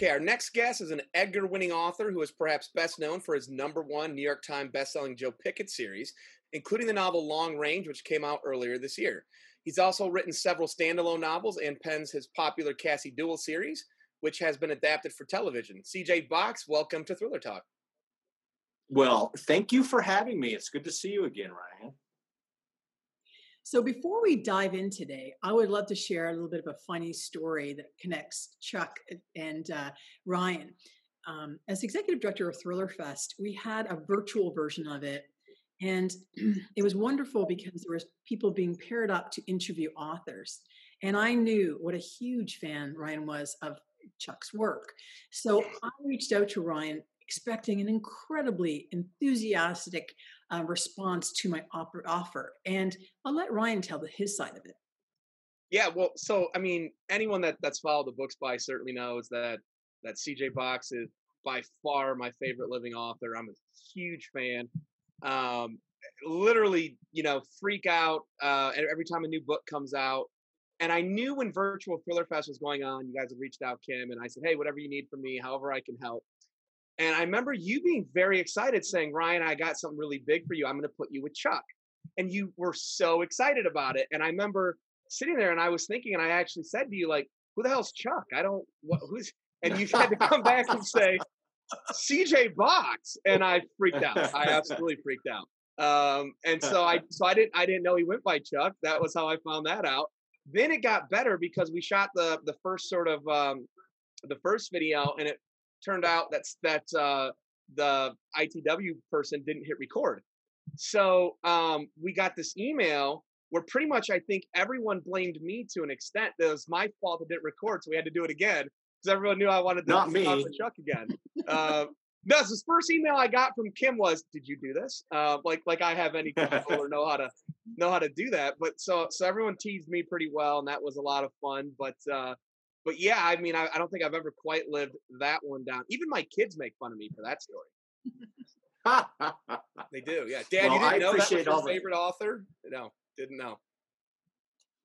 Okay, our next guest is an Edgar winning author who is perhaps best known for his number one New York Times bestselling Joe Pickett series, including the novel Long Range, which came out earlier this year. He's also written several standalone novels and pens his popular Cassie Dewell series, which has been adapted for television. CJ Box, welcome to Thriller Talk. Well, thank you for having me. It's good to see you again, Ryan. So, before we dive in today, I would love to share a little bit of a funny story that connects Chuck and uh, Ryan. Um, as executive director of ThrillerFest, we had a virtual version of it, and it was wonderful because there was people being paired up to interview authors, and I knew what a huge fan Ryan was of Chuck's work. So I reached out to Ryan expecting an incredibly enthusiastic uh, response to my offer. And I'll let Ryan tell the, his side of it. Yeah, well, so I mean, anyone that that's followed the books by certainly knows that that CJ Box is by far my favorite living author. I'm a huge fan. Um, literally, you know, freak out uh, every time a new book comes out. And I knew when Virtual ThrillerFest was going on, you guys had reached out, Kim, and I said, "Hey, whatever you need from me, however I can help." And I remember you being very excited saying, Ryan, I got something really big for you. I'm going to put you with Chuck. And you were so excited about it. And I remember sitting there and I was thinking, and I actually said to you, like, who the hell's Chuck? I don't, what, who's, and you had to come back and say, CJ Box. And I freaked out. I absolutely freaked out. Um, and so I, so I didn't, I didn't know he went by Chuck. That was how I found that out. Then it got better because we shot the, the first sort of, um, the first video and it turned out that's that uh, the ITW person didn't hit record. So um, we got this email where pretty much I think everyone blamed me to an extent. That It was my fault that didn't record, so we had to do it again because everyone knew I wanted to not me to Chuck again. uh, no, so the first email I got from Kim was, "Did you do this?" Uh, like like I have any control or know how to know how to do that. But so so everyone teased me pretty well, and that was a lot of fun. But uh, but yeah, I mean, I, I, don't think I've ever quite lived that one down. Even my kids make fun of me for that story. they do, yeah. Dad, well, you didn't I know that was your favorite the... author? No, didn't know.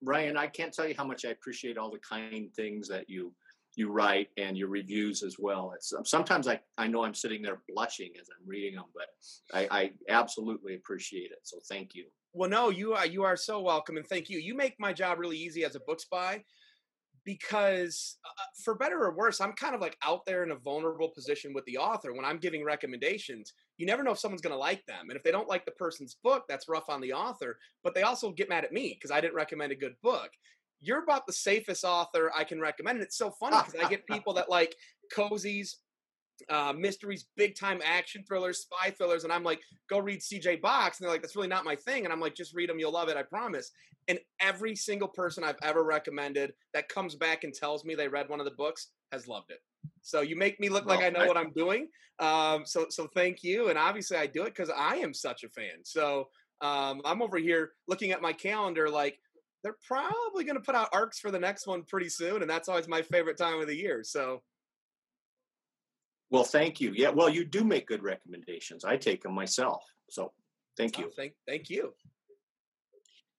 Ryan, I can't tell you how much I appreciate all the kind things that you you write and your reviews as well. It's um, sometimes I, I know I'm sitting there blushing as I'm reading them, but I, I absolutely appreciate it. So thank you. Well, no, you are you are so welcome, and thank you. You make my job really easy as a book spy because uh, for better or worse i'm kind of like out there in a vulnerable position with the author when i'm giving recommendations. You never know if someone's going to like them and if they don't like the person's book that's rough on the author but they also get mad at me because i didn't recommend a good book. You're about the safest author i can recommend and it's so funny because i get people that like cozies uh, mysteries, big time action thrillers, spy thrillers, and I'm like, go read CJ Box, and they're like, that's really not my thing, and I'm like, just read them, you'll love it, I promise. And every single person I've ever recommended that comes back and tells me they read one of the books has loved it. So you make me look well, like I know I, what I'm doing. Um, so so thank you, and obviously I do it because I am such a fan. So um, I'm over here looking at my calendar like they're probably going to put out arcs for the next one pretty soon, and that's always my favorite time of the year. So well, thank you. Yeah, well, you do make good recommendations. I take them myself. So thank you. Oh, thank, thank you.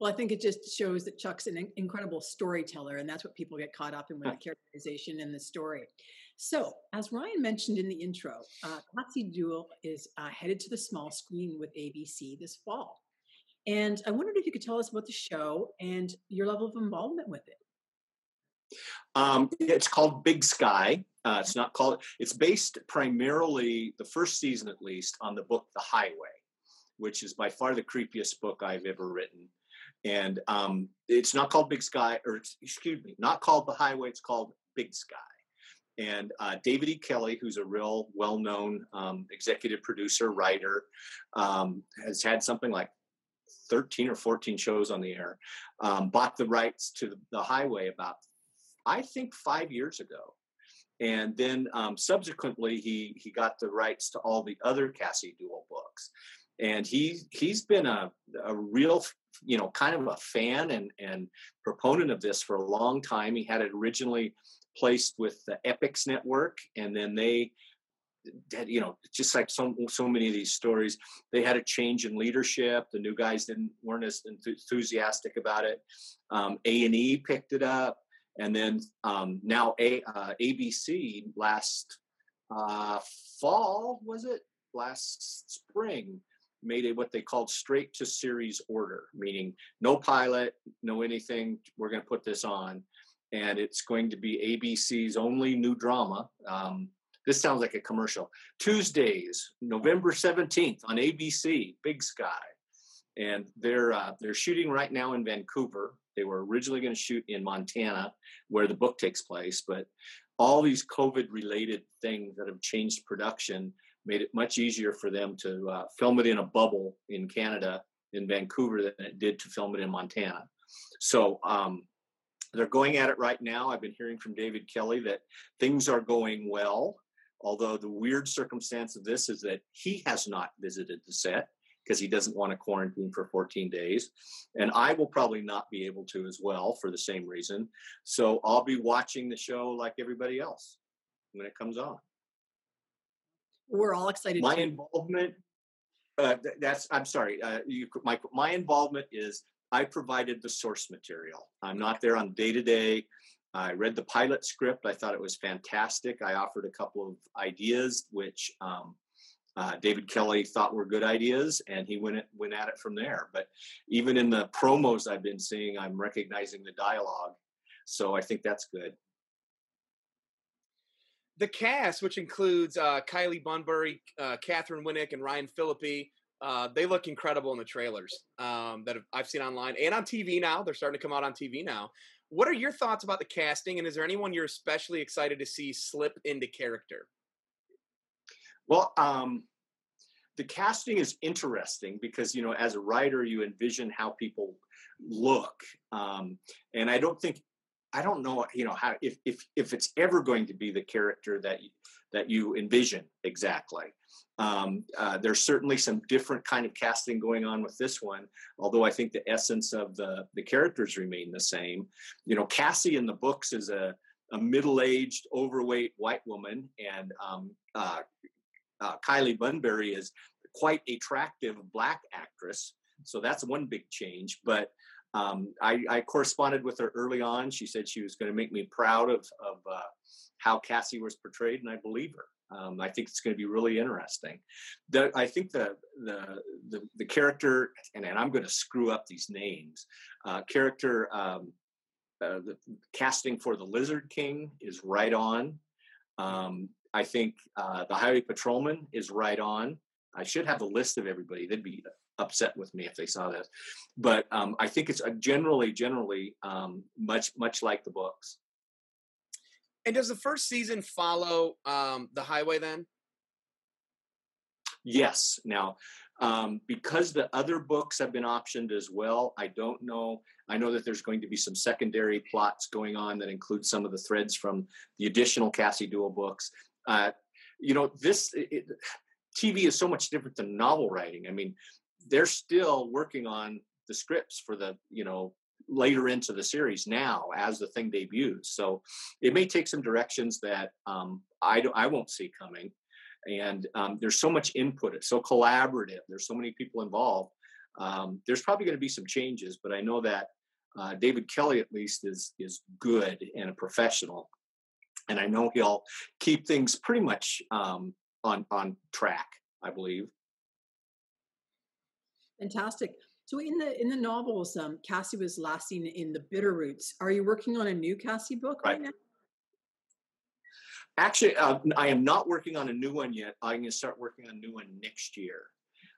Well, I think it just shows that Chuck's an incredible storyteller, and that's what people get caught up in with the characterization in the story. So, as Ryan mentioned in the intro, uh, Cassie Dewell is uh, headed to the small screen with ABC this fall. And I wondered if you could tell us about the show and your level of involvement with it. Um, it's called Big Sky. Uh, it's not called. It's based primarily, the first season at least, on the book The Highway, which is by far the creepiest book I've ever written. And um, it's not called Big Sky, or excuse me, not called The Highway. It's called Big Sky. And uh, David E. Kelley, who's a real well-known um, executive producer, writer, um, has had something like 13 or 14 shows on the air. Um, bought the rights to the, the highway about I think five years ago. And then um, subsequently, he he got the rights to all the other Cassie Dewell books, and he he's been a a real you know kind of a fan and and proponent of this for a long time. He had it originally placed with the Epix network, and then they you know just like so so many of these stories they had a change in leadership the new guys didn't weren't as enthusiastic about it um, a&e picked it up And then um, now a, uh, ABC last uh, fall was it last spring made it what they called straight to series order, meaning no pilot, no anything. We're going to put this on, and it's going to be ABC's only new drama. Um, this sounds like a commercial. Tuesdays, November seventeenth on ABC, Big Sky, and they're uh, they're shooting right now in Vancouver. They were originally going to shoot in Montana, where the book takes place, but all these COVID related things that have changed production made it much easier for them to uh, film it in a bubble in Canada, in Vancouver, than it did to film it in Montana. So um, they're going at it right now. I've been hearing from David Kelley that things are going well. Although the weird circumstance of this is that he has not visited the set because he doesn't want to quarantine for 14 days. And I will probably not be able to as well for the same reason. So I'll be watching the show like everybody else when it comes on. We're all excited. My involvement, uh, that's, I'm sorry, uh, you, my, my involvement is I provided the source material. I'm not there on day to day. I read the pilot script. I thought it was fantastic. I offered a couple of ideas, which um, uh, David Kelley thought were good ideas, and he went went at it from there. But even in the promos I've been seeing, I'm recognizing the dialogue, so I think that's good the cast, which includes uh, Kylie Bunbury, uh, Katheryn Winnick, and Ryan Phillippe, uh, they look incredible in the trailers um, that I've seen online and on TV now. They're starting to come out on TV now. What are your thoughts about the casting, and is there anyone you're especially excited to see slip into character? Well, um, the casting is interesting because you know, as a writer, you envision how people look, um, and I don't think I don't know, you know, how if if if it's ever going to be the character that that you envision exactly. Um, uh, there's certainly some different kind of casting going on with this one, although I think the essence of the the characters remain the same. You know, Cassie in the books is a a middle-aged, overweight white woman, and um, uh, uh, Kylie Bunbury is quite attractive black actress. So that's one big change. But um, I, I, corresponded with her early on. She said she was going to make me proud of, of uh, how Cassie was portrayed, and I believe her. Um, I think it's going to be really interesting. The, I think the, the the the, character, and, and I'm going to screw up these names. Uh, character, um, uh, the casting for the Lizard King is right on. Um, I think uh, the Highway Patrolman is right on. I should have a list of everybody. They'd be upset with me if they saw this. But um, I think it's generally, generally um, much, much like the books. And does the first season follow um, the highway then? Yes. Now, um, because the other books have been optioned as well, I don't know. I know that there's going to be some secondary plots going on that include some of the threads from the additional Cassie Dewell books. Uh, you know, this it, TV is so much different than novel writing. I mean, they're still working on the scripts for the you know later into the series now as the thing debuts. So it may take some directions that um, I I won't see coming. And um, there's so much input. It's so collaborative. There's so many people involved. Um, there's probably going to be some changes, but I know that uh, David Kelley at least is is good and a professional, and I know he'll keep things pretty much um, on on track. I believe. Fantastic. So in the in the novels, um, Cassie was last seen in the Bitterroots. Are you working on a new Cassie book right, right now? Actually, uh, I am not working on a new one yet. I'm going to start working on a new one next year.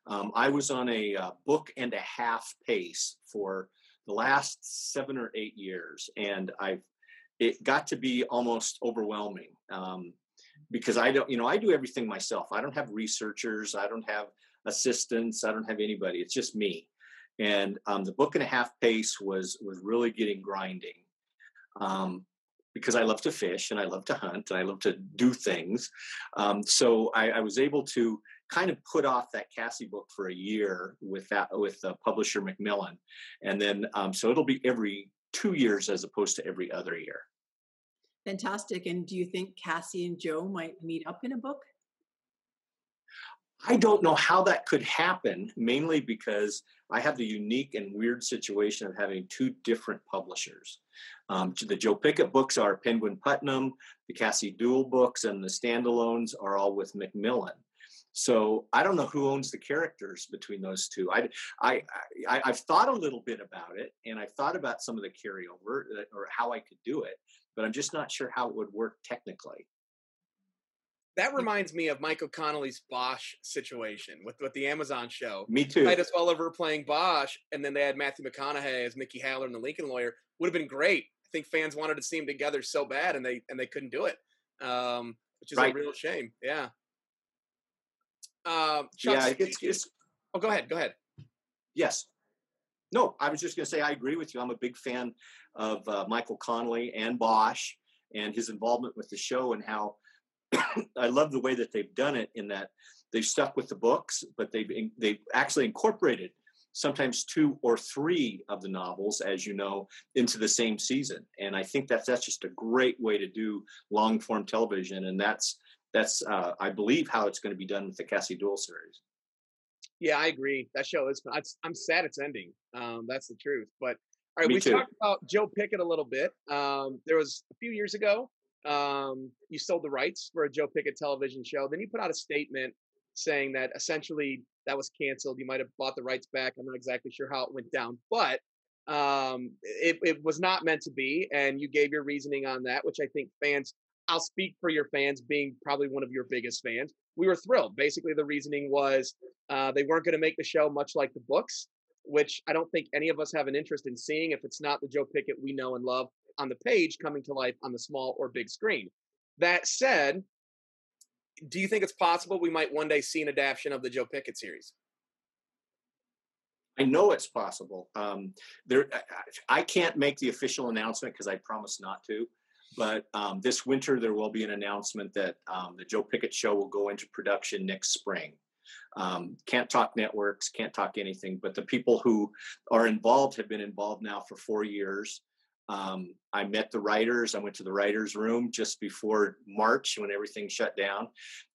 Um, I was on a uh, book and a half pace for the last seven or eight years, and I've it got to be almost overwhelming um, because I don't, you know, I do everything myself. I don't have researchers. I don't have assistants. I don't have anybody. It's just me. And um, the book and a half pace was was really getting grinding um, because I love to fish and I love to hunt and I love to do things. Um, so I, I, was able to kind of put off that Cassie book for a year with that with publisher Macmillan, and then um, so it'll be every two years as opposed to every other year. Fantastic. And do you think Cassie and Joe might meet up in a book? I don't know how that could happen, mainly because I have the unique and weird situation of having two different publishers. Um, the Joe Pickett books are Penguin Putnam, the Cassie Dewell books, and the standalones are all with Macmillan. So I don't know who owns the characters between those two. I, I, I, have thought a little bit about it, and I've thought about some of the carryover uh, or how I could do it, but I'm just not sure how it would work technically. That reminds me of Michael Connelly's Bosch situation with, with the Amazon show. Me too. Titus Welliver playing Bosch, and then they had Matthew McConaughey as Mickey Haller and the Lincoln lawyer. Would have been great. I think fans wanted to see them together so bad, and they and they couldn't do it, um, which is right. a real shame. Yeah. Um, Chuck, yeah, it's, it's. Oh, go ahead. Go ahead. Yes. No, I was just going to say I agree with you. I'm a big fan of uh, Michael Connelly and Bosch and his involvement with the show and how I love the way that they've done it in that they've stuck with the books, but they've they've actually incorporated sometimes two or three of the novels, as you know, into the same season. And I think that's that's just a great way to do long form television, and that's that's uh, I believe how it's going to be done with the Cassie Dewell series. Yeah, I agree. That show is. I'm sad it's ending. Um, that's the truth. But all right, Me we too. talked about Joe Pickett a little bit. Um, there was a few years ago. Um, you sold the rights for a Joe Pickett television show. Then you put out a statement saying that essentially that was canceled. You might have bought the rights back. I'm not exactly sure how it went down, but um, it, it was not meant to be. And you gave your reasoning on that, which I think fans I'll speak for your fans, being probably one of your biggest fans. We were thrilled. Basically, the reasoning was uh, they weren't going to make the show much like the books, which I don't think any of us have an interest in seeing if it's not the Joe Pickett we know and love on the page coming to life on the small or big screen. That said, do you think it's possible we might one day see an adaptation of the Joe Pickett series? I know it's possible. Um, there, I can't make the official announcement because I promised not to. But um, this winter, there will be an announcement that um, the Joe Pickett Show will go into production next spring. Um, can't talk networks, can't talk anything, but the people who are involved have been involved now for four years. Um, I met the writers. I went to the writers' room just before March when everything shut down,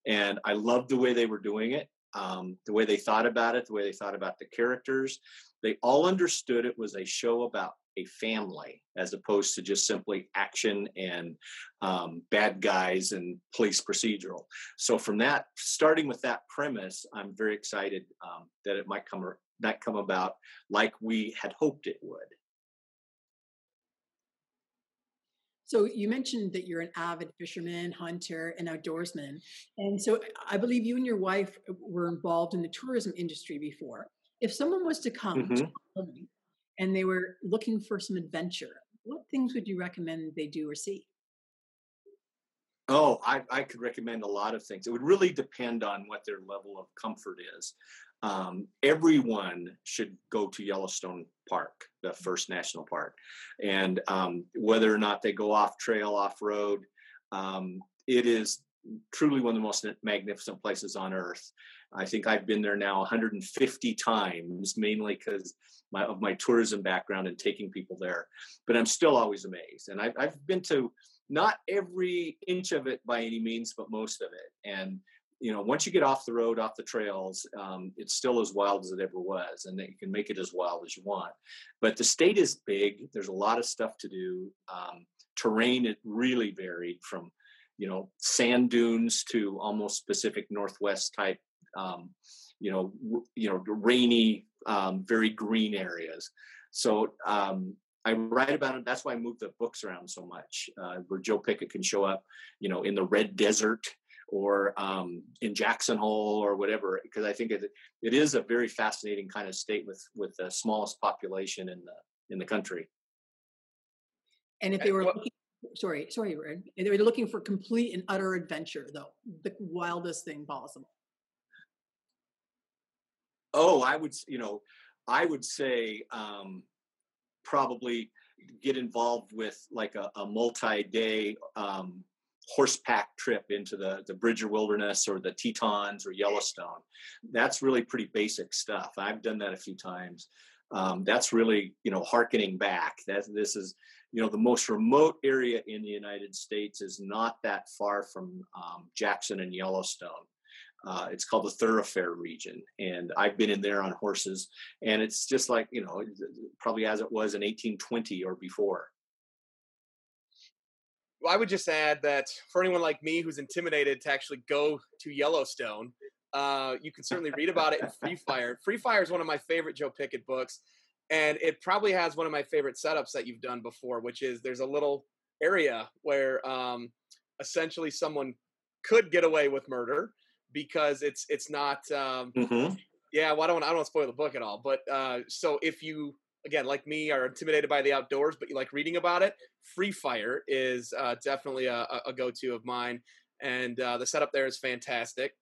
and I loved the way they were doing it, um, the way they thought about it, the way they thought about the characters. They all understood it was a show about a family as opposed to just simply action and um, bad guys and police procedural. So from that, starting with that premise, I'm very excited um, that it might come might come about like we had hoped it would. So you mentioned that you're an avid fisherman, hunter, and outdoorsman, and so I believe you and your wife were involved in the tourism industry before. If someone was to come mm-hmm. to and they were looking for some adventure, what things would you recommend they do or see? Oh, I, I could recommend a lot of things. It would really depend on what their level of comfort is. Um, everyone should go to Yellowstone Park, the first national park, and um, whether or not they go off trail, off road, um, it is truly one of the most magnificent places on earth. I think I've been there now 150 times, mainly because of my tourism background and taking people there. But I'm still always amazed. And I've, I've been to not every inch of it by any means, but most of it. And you know, once you get off the road, off the trails, um, it's still as wild as it ever was, and that you can make it as wild as you want. But the state is big. There's a lot of stuff to do. Um, terrain it really varied from, you know, sand dunes to almost Pacific Northwest type um, you know, you know, rainy, um, very green areas. So um, I write about it. That's why I move the books around so much, uh, where Joe Pickett can show up, you know, in the Red Desert or um, in Jackson Hole or whatever, because I think it, it is a very fascinating kind of state with with the smallest population in the in the country. And if they were looking, sorry, sorry, they were looking for complete and utter adventure, though, the wildest thing possible. Oh, I would, you know, I would say um, probably get involved with like a, a multi-day um, horsepack trip into the the Bridger Wilderness or the Tetons or Yellowstone. That's really pretty basic stuff. I've done that a few times. Um, that's really you know harkening back. That this is you know the most remote area in the United States is not that far from um, Jackson and Yellowstone. uh, it's called the Thorofare region and i've been in there on horses and it's just like you know probably as it was in 1820 or before I would just add that for anyone like me who's intimidated to actually go to Yellowstone, uh, you can certainly read about it in Free Fire. Free Fire is one of my favorite Joe Pickett books, and it probably has one of my favorite setups that you've done before, which is there's a little area where um, essentially someone could get away with murder because it's it's not. Um, mm-hmm. Yeah, well, I don't I don't want to spoil the book at all, but uh, so if you again, like me, are intimidated by the outdoors, but you like reading about it, Free Fire is uh, definitely a, a go-to of mine, and uh, the setup there is fantastic.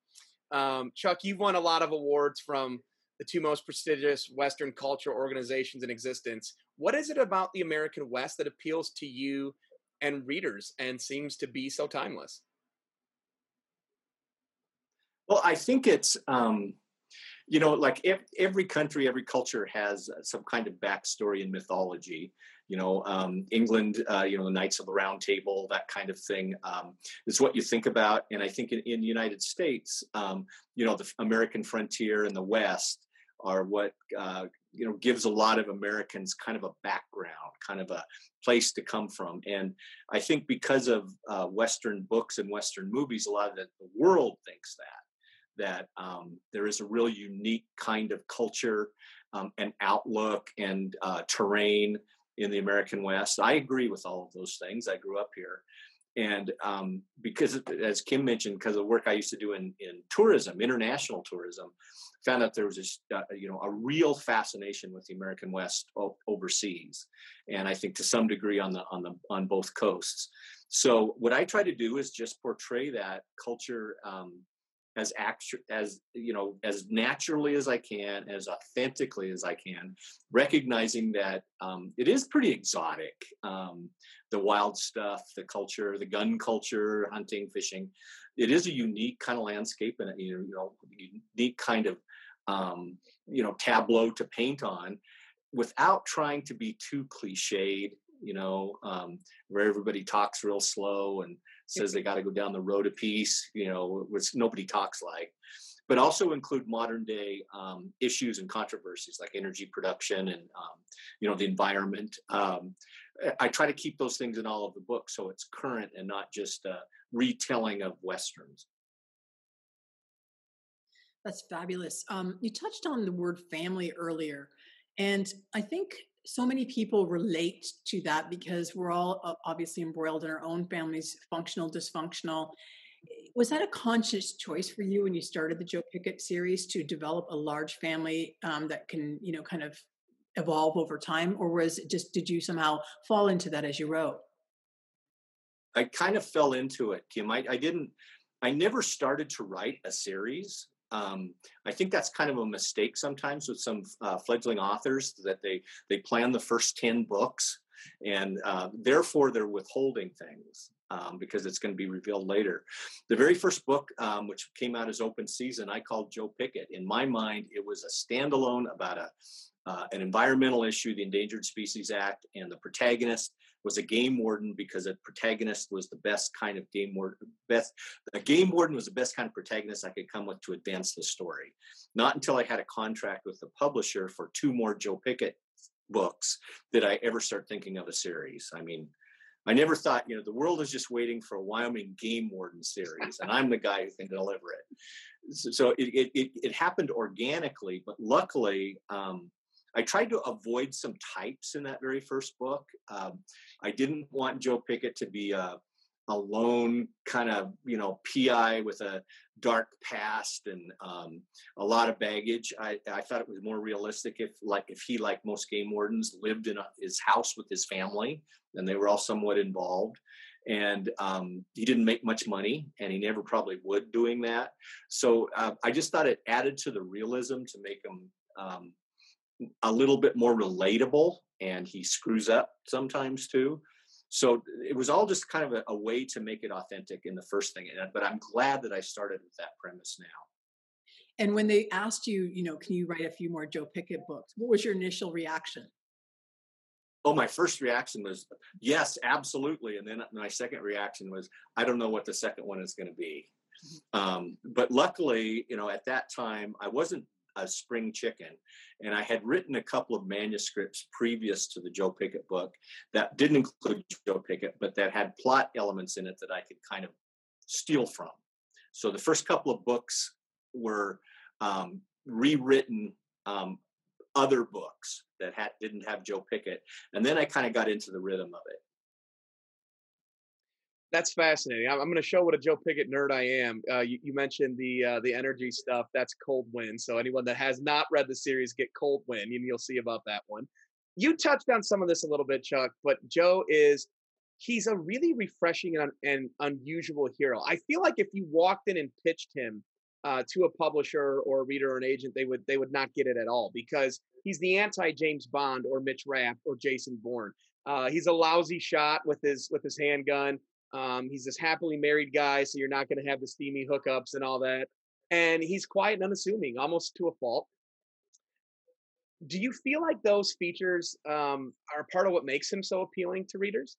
Um, Chuck, you've won a lot of awards from the two most prestigious Western culture organizations in existence. What is it about the American West that appeals to you and readers and seems to be so timeless? Well, I think it's um, you know, like every country, every culture has uh, some kind of backstory and mythology. You know, um, England, uh, you know, the Knights of the Round Table, that kind of thing um, is what you think about. And I think in, in the United States, um, you know, the American frontier and the West are what uh, you know gives a lot of Americans kind of a background, kind of a place to come from. And I think because of uh, Western books and Western movies, a lot of the, the world thinks that that um, there is a real unique kind of culture um, and outlook and uh, terrain in the American West. I agree with all of those things. I grew up here. And um, because, as Kim mentioned, because of the work I used to do in, in tourism, international tourism, found out there was this, uh, you know, a real fascination with the American West o- overseas, and I think to some degree on the on the on both coasts. So what I try to do is just portray that culture um, as actu- as you know as naturally as I can, as authentically as I can, recognizing that um, it is pretty exotic. Um, the wild stuff, the culture, the gun culture, hunting, fishing. It is a unique kind of landscape and a you know unique kind of um, you know tableau to paint on, without trying to be too cliched. You know, um, where everybody talks real slow and says they got to go down the road a piece, you know, which nobody talks like, but also include modern day um, issues and controversies like energy production and, um, you know, the environment. Um, I try to keep those things in all of the books so it's current and not just a retelling of westerns. That's fabulous. Um, you touched on the word family earlier, and I think so many people relate to that because we're all obviously embroiled in our own families, functional, dysfunctional. Was that a conscious choice for you when you started the Joe Pickett series to develop a large family um, that can, you know, kind of evolve over time, or was it just did you somehow fall into that as you wrote? I kind of fell into it, Kim. I, I didn't. I never started to write a series um, I think that's kind of a mistake sometimes with some uh, fledgling authors that they they plan the first ten books and uh, therefore they're withholding things um, because it's going to be revealed later. The very first book, um, which came out as open season, I called Joe Pickett. In my mind, it was a standalone about a uh, an environmental issue, the Endangered Species Act, and the protagonist was a game warden because a protagonist was the best kind of game warden. Best a game warden was the best kind of protagonist I could come with to advance the story. Not until I had a contract with the publisher for two more Joe Pickett books did I ever start thinking of a series. I mean, I never thought, you know, the world is just waiting for a Wyoming game warden series, and I'm the guy who can deliver it. So, it, it, it happened organically, but luckily, um, I tried to avoid some types in that very first book. Um, I didn't want Joe Pickett to be a, a lone kind of you know PI with a dark past and um, a lot of baggage. I, I, thought it was more realistic if like if he like most game wardens lived in a, his house with his family and they were all somewhat involved. And um, he didn't make much money, and he never probably would doing that. So uh, I just thought it added to the realism to make him um, a little bit more relatable and he screws up sometimes too. So it was all just kind of a, a, way to make it authentic in the first thing but i'm glad that i started with that premise now. And when they asked you you know can you write a few more joe pickett books? what was your initial reaction? Oh my first reaction was yes absolutely and then my second reaction was i don't know what the second one is going to be. Mm-hmm. Um, but luckily, you know, at that time, I wasn't a spring chicken. And I had written a couple of manuscripts previous to the Joe Pickett book that didn't include Joe Pickett, but that had plot elements in it that I could kind of steal from. So the first couple of books were um, rewritten um, other books that had, didn't have Joe Pickett. And then I kind of got into the rhythm of it that's fascinating. I'm, I'm going to show what a Joe Pickett nerd I am. Uh, you, you, mentioned the uh, the energy stuff. That's Cold Wind. So anyone that has not read the series, get Cold Wind, and you'll see about that one. You touched on some of this a little bit, Chuck, but Joe is he's a really refreshing and, and unusual hero. I feel like if you walked in and pitched him uh, to a publisher or a reader or an agent, they would they would not get it at all because he's the anti James Bond or Mitch Rapp or Jason Bourne. Uh, he's a lousy shot with his with his handgun. Um, he's this happily married guy, so you're not going to have the steamy hookups and all that. And he's quiet and unassuming, almost to a fault. Do you feel like those features um, are part of what makes him so appealing to readers?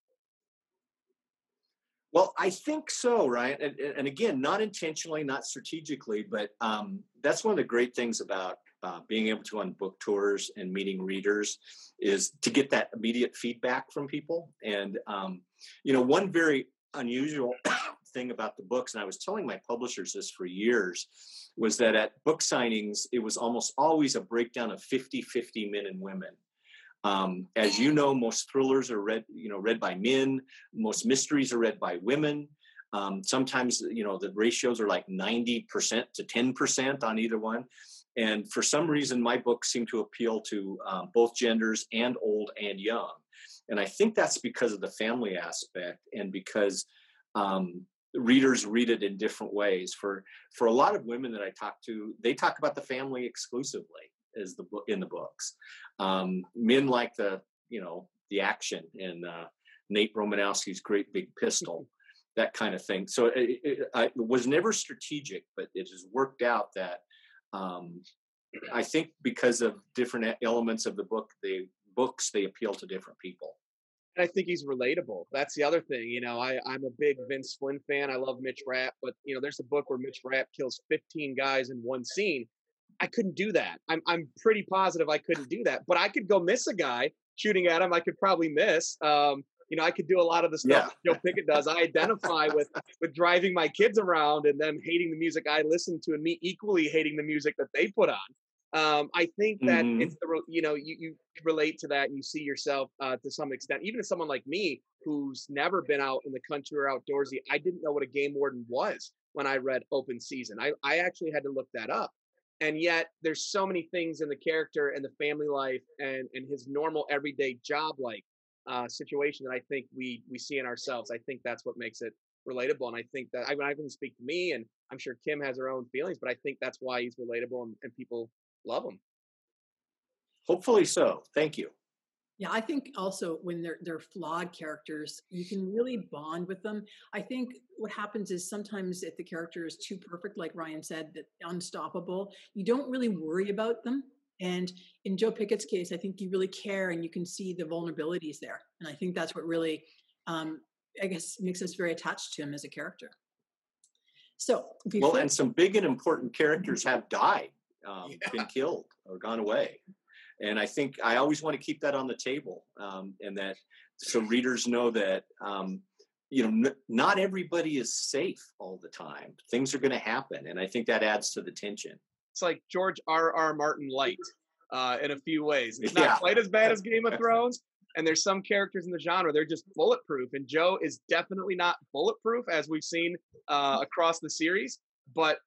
Well, I think so, right? And, and again, not intentionally, not strategically, but um, that's one of the great things about uh, being able to on book tours and meeting readers is to get that immediate feedback from people. And um, you know, one very unusual thing about the books, and I was telling my publishers this for years, was that at book signings, it was almost always a breakdown of 50 50 men and women. Um, as you know, most thrillers are read, you know, read by men. Most mysteries are read by women. Um, sometimes, you know, the ratios are like 90% to 10% on either one. And for some reason, my books seem to appeal to um, both genders and old and young. And I think that's because of the family aspect and because um, readers read it in different ways. For for a lot of women that I talk to, they talk about the family exclusively as the book in the books. Um, men like the you know the action in uh, Nate Romanowski's Great Big Pistol, that kind of thing. So it, it, it, was never strategic, but it has worked out that um, I think because of different elements of the book, the books they appeal to different people. I think he's relatable. That's the other thing. You know, I, I'm a big Vince Flynn fan. I love Mitch Rapp, but you know, there's a book where Mitch Rapp kills 15 guys in one scene. I couldn't do that. I'm I'm pretty positive I couldn't do that. But I could go miss a guy shooting at him. I could probably miss. Um, you know, I could do a lot of the stuff yeah. Joe Pickett does. I identify with with driving my kids around and them hating the music I listen to, and me equally hating the music that they put on um, I think that mm-hmm. it's the you know you, you relate to that and you see yourself uh, to some extent. Even as someone like me who's never been out in the country or outdoorsy, I didn't know what a game warden was when I read Open Season. I I actually had to look that up, and yet there's so many things in the character and the family life and and his normal everyday job like uh, situation that I think we we see in ourselves. I think that's what makes it relatable. And I think that I, mean, I can speak to me, and I'm sure Kim has her own feelings, but I think that's why he's relatable and, and people love them. Hopefully so. Thank you. Yeah, I think also when they're they're flawed characters, you can really bond with them. I think what happens is sometimes if the character is too perfect, like Ryan said, that unstoppable, you don't really worry about them. And in Joe Pickett's case, I think you really care and you can see the vulnerabilities there. And I think that's what really, um, I guess, makes us very attached to him as a character. So, before- well, and some big and important characters have died um, yeah. been killed or gone away. And I think I always want to keep that on the table, um, and that so readers know that um, you know n- not everybody is safe all the time. Things are going to happen, and I think that adds to the tension. It's like George R. R. Martin light uh, in a few ways. It's not yeah. quite as bad as Game of Thrones, and there's some characters in the genre they're just bulletproof and joe is definitely not bulletproof as we've seen uh, across the series but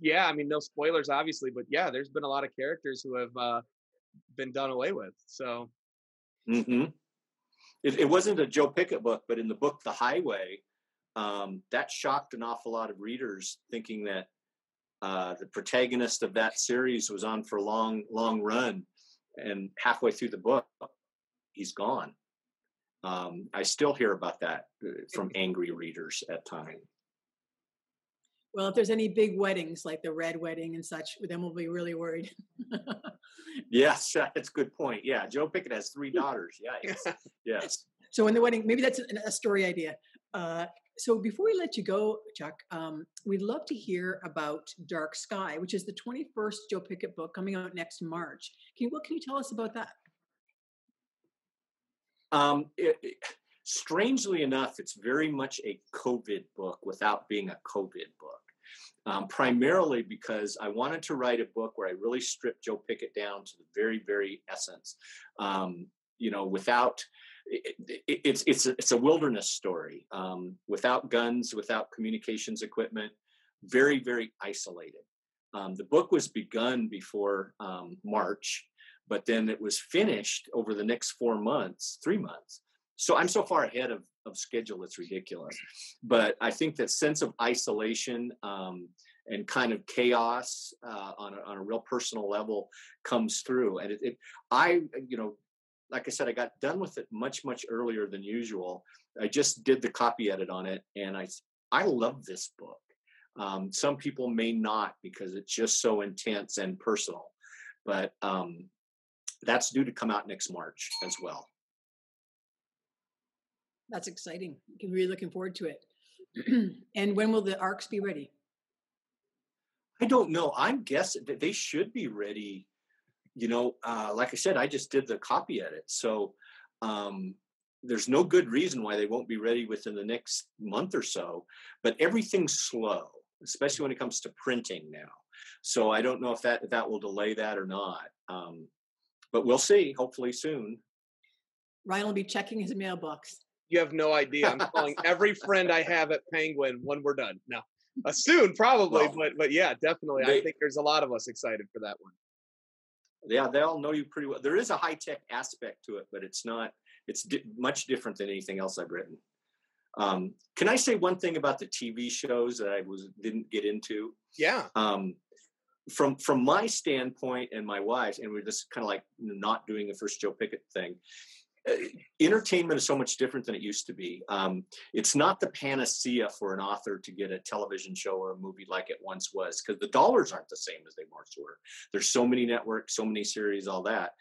yeah, I mean, no spoilers, obviously, but yeah, there's been a lot of characters who have uh, been done away with. So, mm-hmm. it, it, wasn't a Joe Pickett book, but in the book The Highway, um, that shocked an awful lot of readers, thinking that uh, the protagonist of that series was on for a long, long run, and halfway through the book, he's gone. Um, I still hear about that uh, from angry readers at times. Well, if there's any big weddings like the red wedding and such, then we'll be really worried. yes, that's a good point. Yeah, Joe Pickett has three daughters. Yes, yes. So in the wedding, maybe that's a story idea. Uh, So before we let you go, Chuck, um, we'd love to hear about Dark Sky, which is the 21st Joe Pickett book coming out next March. Can you, what can you tell us about that? Um, it, it, strangely enough, it's very much a COVID book without being a COVID book. Um, primarily because I wanted to write a book where I really stripped Joe Pickett down to the very, very essence. Um, you know, without it, it, it's it's a, it's a wilderness story um, without guns, without communications equipment, very, very isolated. Um, the book was begun before um, March, but then it was finished over the next four months, three months. So I'm so far ahead of, of schedule, it's ridiculous. But I think that sense of isolation um, and kind of chaos uh, on, a, on a real personal level comes through. And it, it, I, you know, like I said, I got done with it much, much earlier than usual. I just did the copy edit on it, and I, I love this book. Um, some people may not because it's just so intense and personal, but um, that's due to come out next March as well. That's exciting. I'm really looking forward to it. and when will the arcs be ready? I don't know. I'm guessing that they should be ready. You know, uh, like I said, I just did the copy edit, so um, there's no good reason why they won't be ready within the next month or so. But everything's slow, especially when it comes to printing now. So I don't know if that if that will delay that or not. Um, but we'll see. Hopefully soon. Ryan will be checking his mailbox. You have no idea. I'm calling every friend I have at Penguin when we're done. No, uh, soon probably, well, but but yeah, definitely. They, I think there's a lot of us excited for that one. Yeah, they all know you pretty well. There is a high tech aspect to it, but it's not. It's di- much different than anything else I've written. Um, can I say one thing about the TV shows that I was didn't get into? Yeah. Um, from from my standpoint and my wife's, and we're just kind of like not doing the first Joe Pickett thing. Uh, entertainment is so much different than it used to be. Um, it's not the panacea for an author to get a television show or a movie like it once was, because the dollars aren't the same as they once were. There's so many networks, so many series, all that.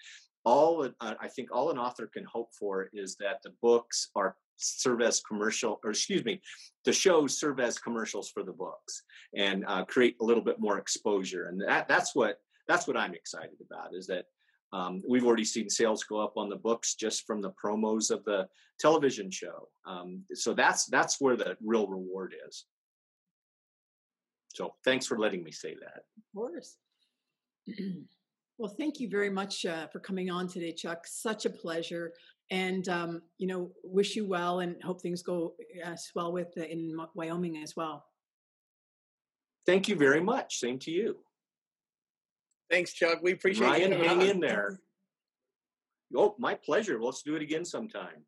All uh, I think all an author can hope for is that the books are serve as commercial, or excuse me, the shows serve as commercials for the books and uh, create a little bit more exposure. And that, that's what that's what I'm excited about. Is that um, we've already seen sales go up on the books just from the promos of the television show. Um, so that's that's where the real reward is. So thanks for letting me say that. Of course. well, thank you very much uh, for coming on today, Chuck. Such a pleasure and um, you know wish you well and hope things go as well with the, in wyoming as well thank you very much same to you thanks chuck. We appreciate Ryan, you hang in there. Oh my pleasure. Let's do it again sometime